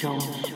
show.